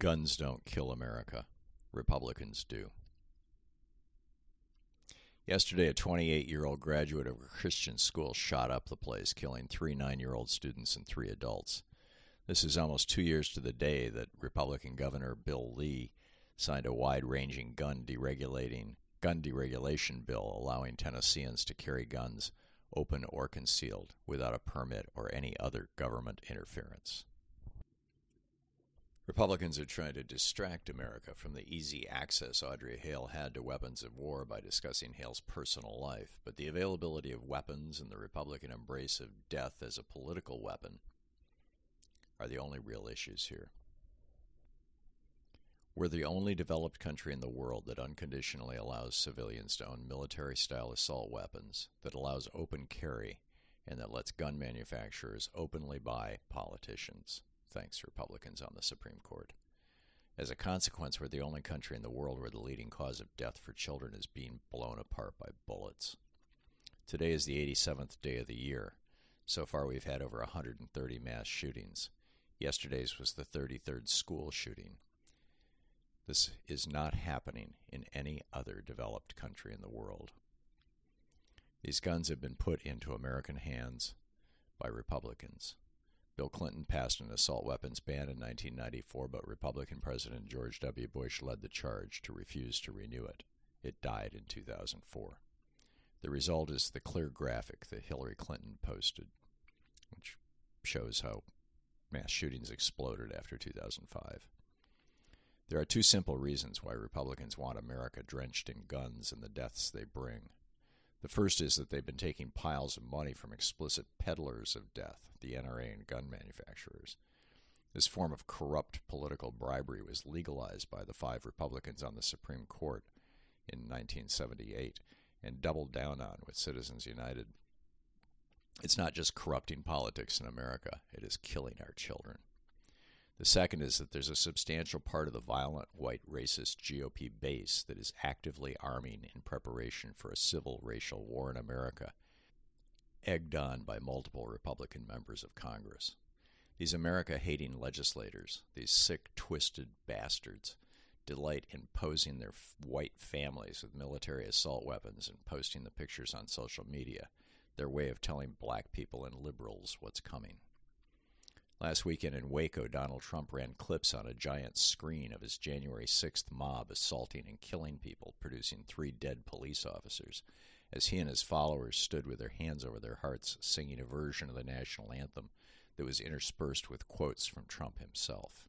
Guns don't kill America. Republicans do. Yesterday, a 28 year old graduate of a Christian school shot up the place, killing three nine year old students and three adults. This is almost two years to the day that Republican Governor Bill Lee signed a wide ranging gun deregulating gun deregulation bill allowing Tennesseans to carry guns open or concealed without a permit or any other government interference. Republicans are trying to distract America from the easy access Audrey Hale had to weapons of war by discussing Hale's personal life, but the availability of weapons and the Republican embrace of death as a political weapon are the only real issues here. We're the only developed country in the world that unconditionally allows civilians to own military style assault weapons, that allows open carry, and that lets gun manufacturers openly buy politicians thanks Republicans on the Supreme Court. As a consequence, we're the only country in the world where the leading cause of death for children is being blown apart by bullets. Today is the 87th day of the year. So far, we've had over 130 mass shootings. Yesterday's was the 33rd school shooting. This is not happening in any other developed country in the world. These guns have been put into American hands by Republicans. Bill Clinton passed an assault weapons ban in 1994, but Republican President George W. Bush led the charge to refuse to renew it. It died in 2004. The result is the clear graphic that Hillary Clinton posted, which shows how mass shootings exploded after 2005. There are two simple reasons why Republicans want America drenched in guns and the deaths they bring. The first is that they've been taking piles of money from explicit peddlers of death, the NRA and gun manufacturers. This form of corrupt political bribery was legalized by the five Republicans on the Supreme Court in 1978 and doubled down on with Citizens United. It's not just corrupting politics in America, it is killing our children. The second is that there's a substantial part of the violent white racist GOP base that is actively arming in preparation for a civil racial war in America, egged on by multiple Republican members of Congress. These America hating legislators, these sick, twisted bastards, delight in posing their white families with military assault weapons and posting the pictures on social media, their way of telling black people and liberals what's coming. Last weekend in Waco, Donald Trump ran clips on a giant screen of his January 6th mob assaulting and killing people, producing three dead police officers, as he and his followers stood with their hands over their hearts, singing a version of the national anthem that was interspersed with quotes from Trump himself.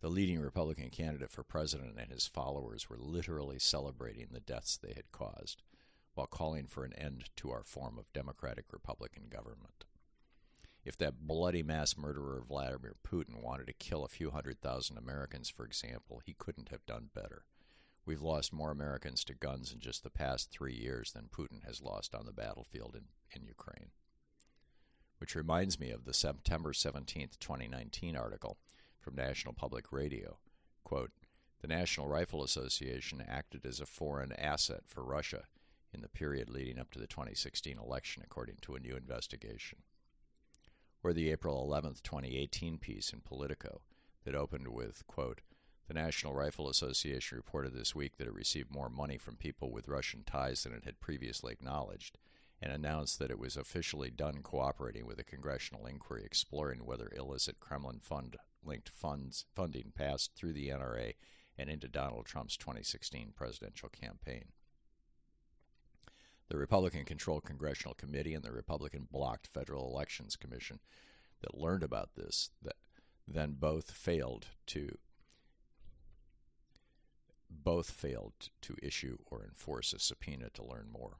The leading Republican candidate for president and his followers were literally celebrating the deaths they had caused, while calling for an end to our form of democratic Republican government. If that bloody mass murderer Vladimir Putin wanted to kill a few hundred thousand Americans, for example, he couldn't have done better. We've lost more Americans to guns in just the past three years than Putin has lost on the battlefield in, in Ukraine. Which reminds me of the September 17, 2019 article from National Public Radio. Quote, the National Rifle Association acted as a foreign asset for Russia in the period leading up to the 2016 election, according to a new investigation or the April 11, 2018 piece in Politico that opened with, quote, the National Rifle Association reported this week that it received more money from people with Russian ties than it had previously acknowledged, and announced that it was officially done cooperating with a congressional inquiry exploring whether illicit Kremlin fund linked funds funding passed through the NRA and into Donald Trump's 2016 presidential campaign. The Republican controlled Congressional Committee and the Republican blocked Federal Elections Commission that learned about this that then both failed to both failed to issue or enforce a subpoena to learn more.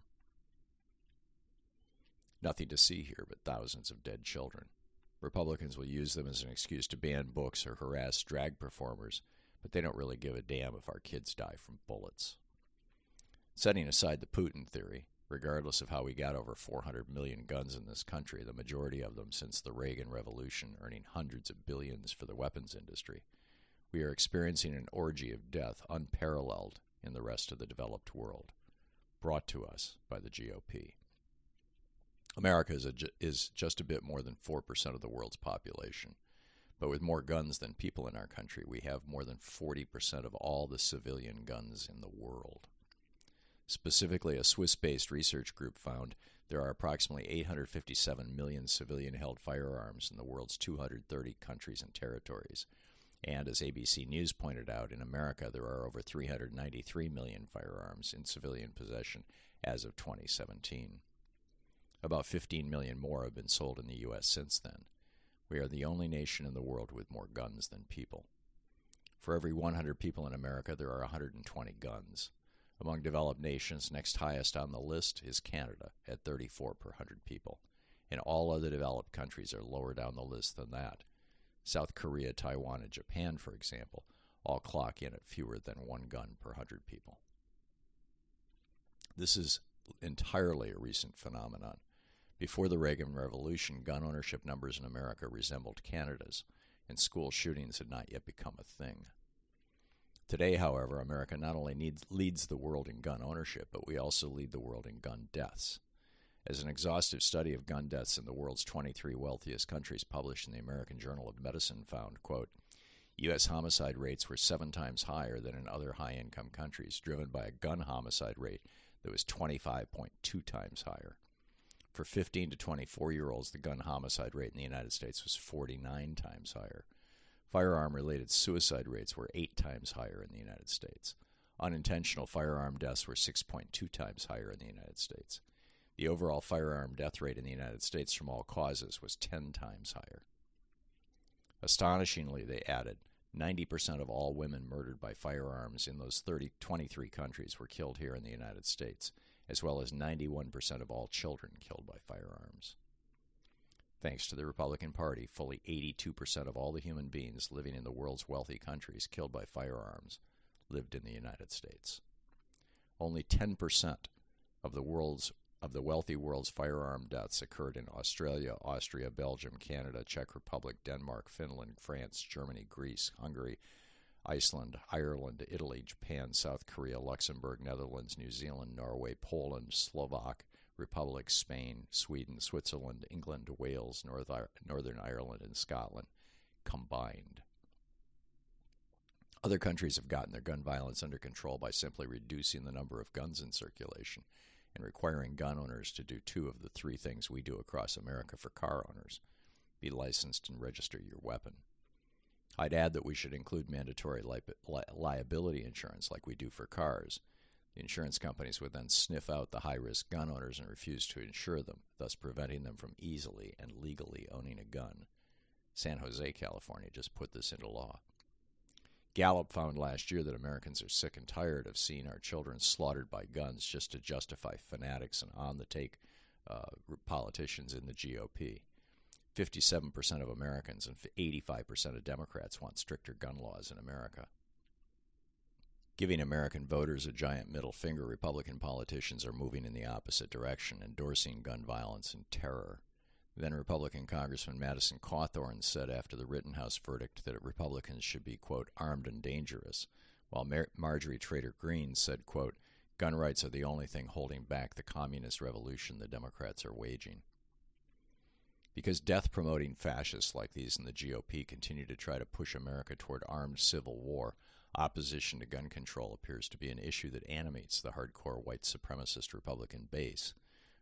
Nothing to see here but thousands of dead children. Republicans will use them as an excuse to ban books or harass drag performers, but they don't really give a damn if our kids die from bullets. Setting aside the Putin theory, regardless of how we got over 400 million guns in this country, the majority of them since the Reagan Revolution, earning hundreds of billions for the weapons industry. We are experiencing an orgy of death unparalleled in the rest of the developed world, brought to us by the GOP. America is, a, is just a bit more than 4% of the world's population, But with more guns than people in our country, we have more than 40% of all the civilian guns in the world. Specifically, a Swiss based research group found there are approximately 857 million civilian held firearms in the world's 230 countries and territories. And as ABC News pointed out, in America there are over 393 million firearms in civilian possession as of 2017. About 15 million more have been sold in the U.S. since then. We are the only nation in the world with more guns than people. For every 100 people in America, there are 120 guns. Among developed nations, next highest on the list is Canada at 34 per 100 people, and all other developed countries are lower down the list than that. South Korea, Taiwan, and Japan, for example, all clock in at fewer than one gun per 100 people. This is entirely a recent phenomenon. Before the Reagan Revolution, gun ownership numbers in America resembled Canada's, and school shootings had not yet become a thing. Today, however, America not only needs, leads the world in gun ownership, but we also lead the world in gun deaths. As an exhaustive study of gun deaths in the world's 23 wealthiest countries published in the American Journal of Medicine found, quote, U.S. homicide rates were seven times higher than in other high income countries, driven by a gun homicide rate that was 25.2 times higher. For 15 to 24 year olds, the gun homicide rate in the United States was 49 times higher. Firearm related suicide rates were eight times higher in the United States. Unintentional firearm deaths were 6.2 times higher in the United States. The overall firearm death rate in the United States from all causes was 10 times higher. Astonishingly, they added, 90% of all women murdered by firearms in those 30, 23 countries were killed here in the United States, as well as 91% of all children killed by firearms. Thanks to the Republican Party, fully 82% of all the human beings living in the world's wealthy countries killed by firearms lived in the United States. Only 10% of the world's of the wealthy world's firearm deaths occurred in Australia, Austria, Belgium, Canada, Czech Republic, Denmark, Finland, France, Germany, Greece, Hungary, Iceland, Ireland, Italy, Japan, South Korea, Luxembourg, Netherlands, New Zealand, Norway, Poland, Slovak, Republic, Spain, Sweden, Switzerland, England, Wales, North, Northern Ireland, and Scotland combined. Other countries have gotten their gun violence under control by simply reducing the number of guns in circulation and requiring gun owners to do two of the three things we do across America for car owners be licensed and register your weapon. I'd add that we should include mandatory li- li- liability insurance like we do for cars insurance companies would then sniff out the high risk gun owners and refuse to insure them, thus preventing them from easily and legally owning a gun. San Jose, California just put this into law. Gallup found last year that Americans are sick and tired of seeing our children slaughtered by guns just to justify fanatics and on the take uh, politicians in the GOP. 57% of Americans and 85% of Democrats want stricter gun laws in America. Giving American voters a giant middle finger, Republican politicians are moving in the opposite direction, endorsing gun violence and terror. Then Republican Congressman Madison Cawthorn said after the Rittenhouse verdict that Republicans should be, quote, armed and dangerous, while Mar- Marjorie Taylor Greene said, quote, gun rights are the only thing holding back the communist revolution the Democrats are waging. Because death promoting fascists like these in the GOP continue to try to push America toward armed civil war, Opposition to gun control appears to be an issue that animates the hardcore white supremacist Republican base,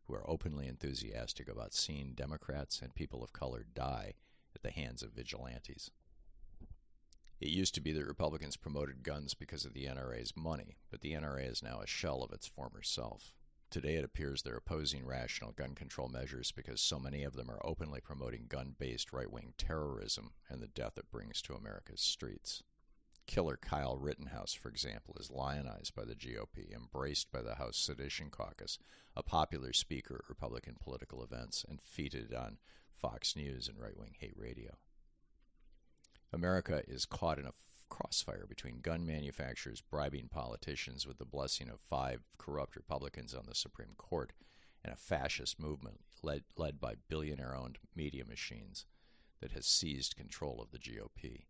who are openly enthusiastic about seeing Democrats and people of color die at the hands of vigilantes. It used to be that Republicans promoted guns because of the NRA's money, but the NRA is now a shell of its former self. Today it appears they're opposing rational gun control measures because so many of them are openly promoting gun based right wing terrorism and the death it brings to America's streets. Killer Kyle Rittenhouse, for example, is lionized by the GOP, embraced by the House Sedition Caucus, a popular speaker at Republican political events, and feted on Fox News and right wing hate radio. America is caught in a crossfire between gun manufacturers bribing politicians with the blessing of five corrupt Republicans on the Supreme Court and a fascist movement led, led by billionaire owned media machines that has seized control of the GOP.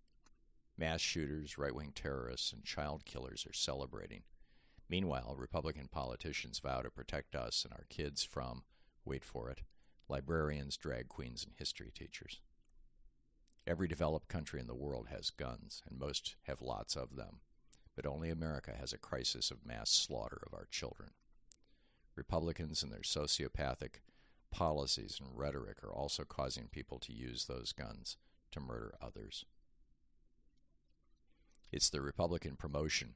Mass shooters, right wing terrorists, and child killers are celebrating. Meanwhile, Republican politicians vow to protect us and our kids from, wait for it, librarians, drag queens, and history teachers. Every developed country in the world has guns, and most have lots of them. But only America has a crisis of mass slaughter of our children. Republicans and their sociopathic policies and rhetoric are also causing people to use those guns to murder others. It's the Republican promotion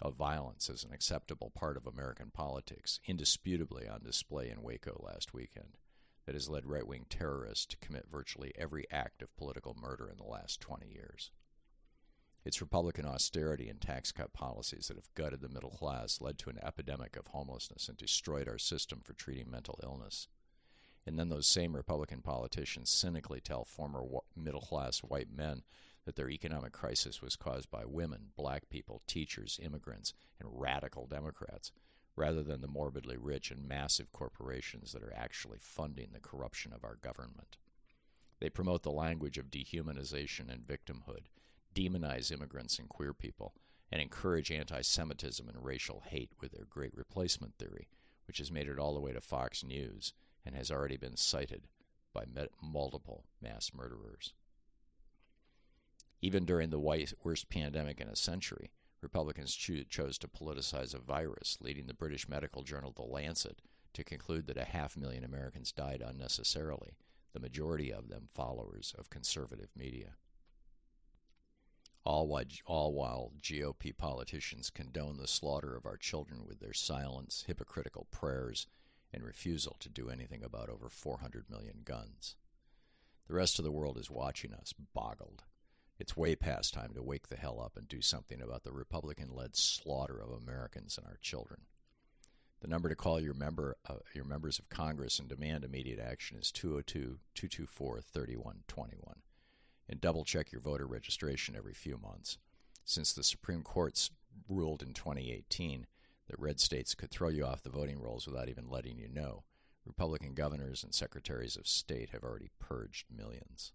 of violence as an acceptable part of American politics, indisputably on display in Waco last weekend, that has led right wing terrorists to commit virtually every act of political murder in the last 20 years. It's Republican austerity and tax cut policies that have gutted the middle class, led to an epidemic of homelessness, and destroyed our system for treating mental illness. And then those same Republican politicians cynically tell former middle class white men that their economic crisis was caused by women, black people, teachers, immigrants, and radical Democrats, rather than the morbidly rich and massive corporations that are actually funding the corruption of our government. They promote the language of dehumanization and victimhood, demonize immigrants and queer people, and encourage anti Semitism and racial hate with their great replacement theory, which has made it all the way to Fox News and has already been cited by multiple mass murderers. Even during the worst pandemic in a century, Republicans cho- chose to politicize a virus, leading the British medical journal The Lancet to conclude that a half million Americans died unnecessarily, the majority of them followers of conservative media. All while, all while GOP politicians condone the slaughter of our children with their silence, hypocritical prayers, and refusal to do anything about over 400 million guns. The rest of the world is watching us, boggled. It's way past time to wake the hell up and do something about the Republican led slaughter of Americans and our children. The number to call your member uh, your members of Congress and demand immediate action is 202-224-3121. And double check your voter registration every few months. Since the Supreme Court's ruled in 2018 that red states could throw you off the voting rolls without even letting you know, Republican governors and secretaries of state have already purged millions.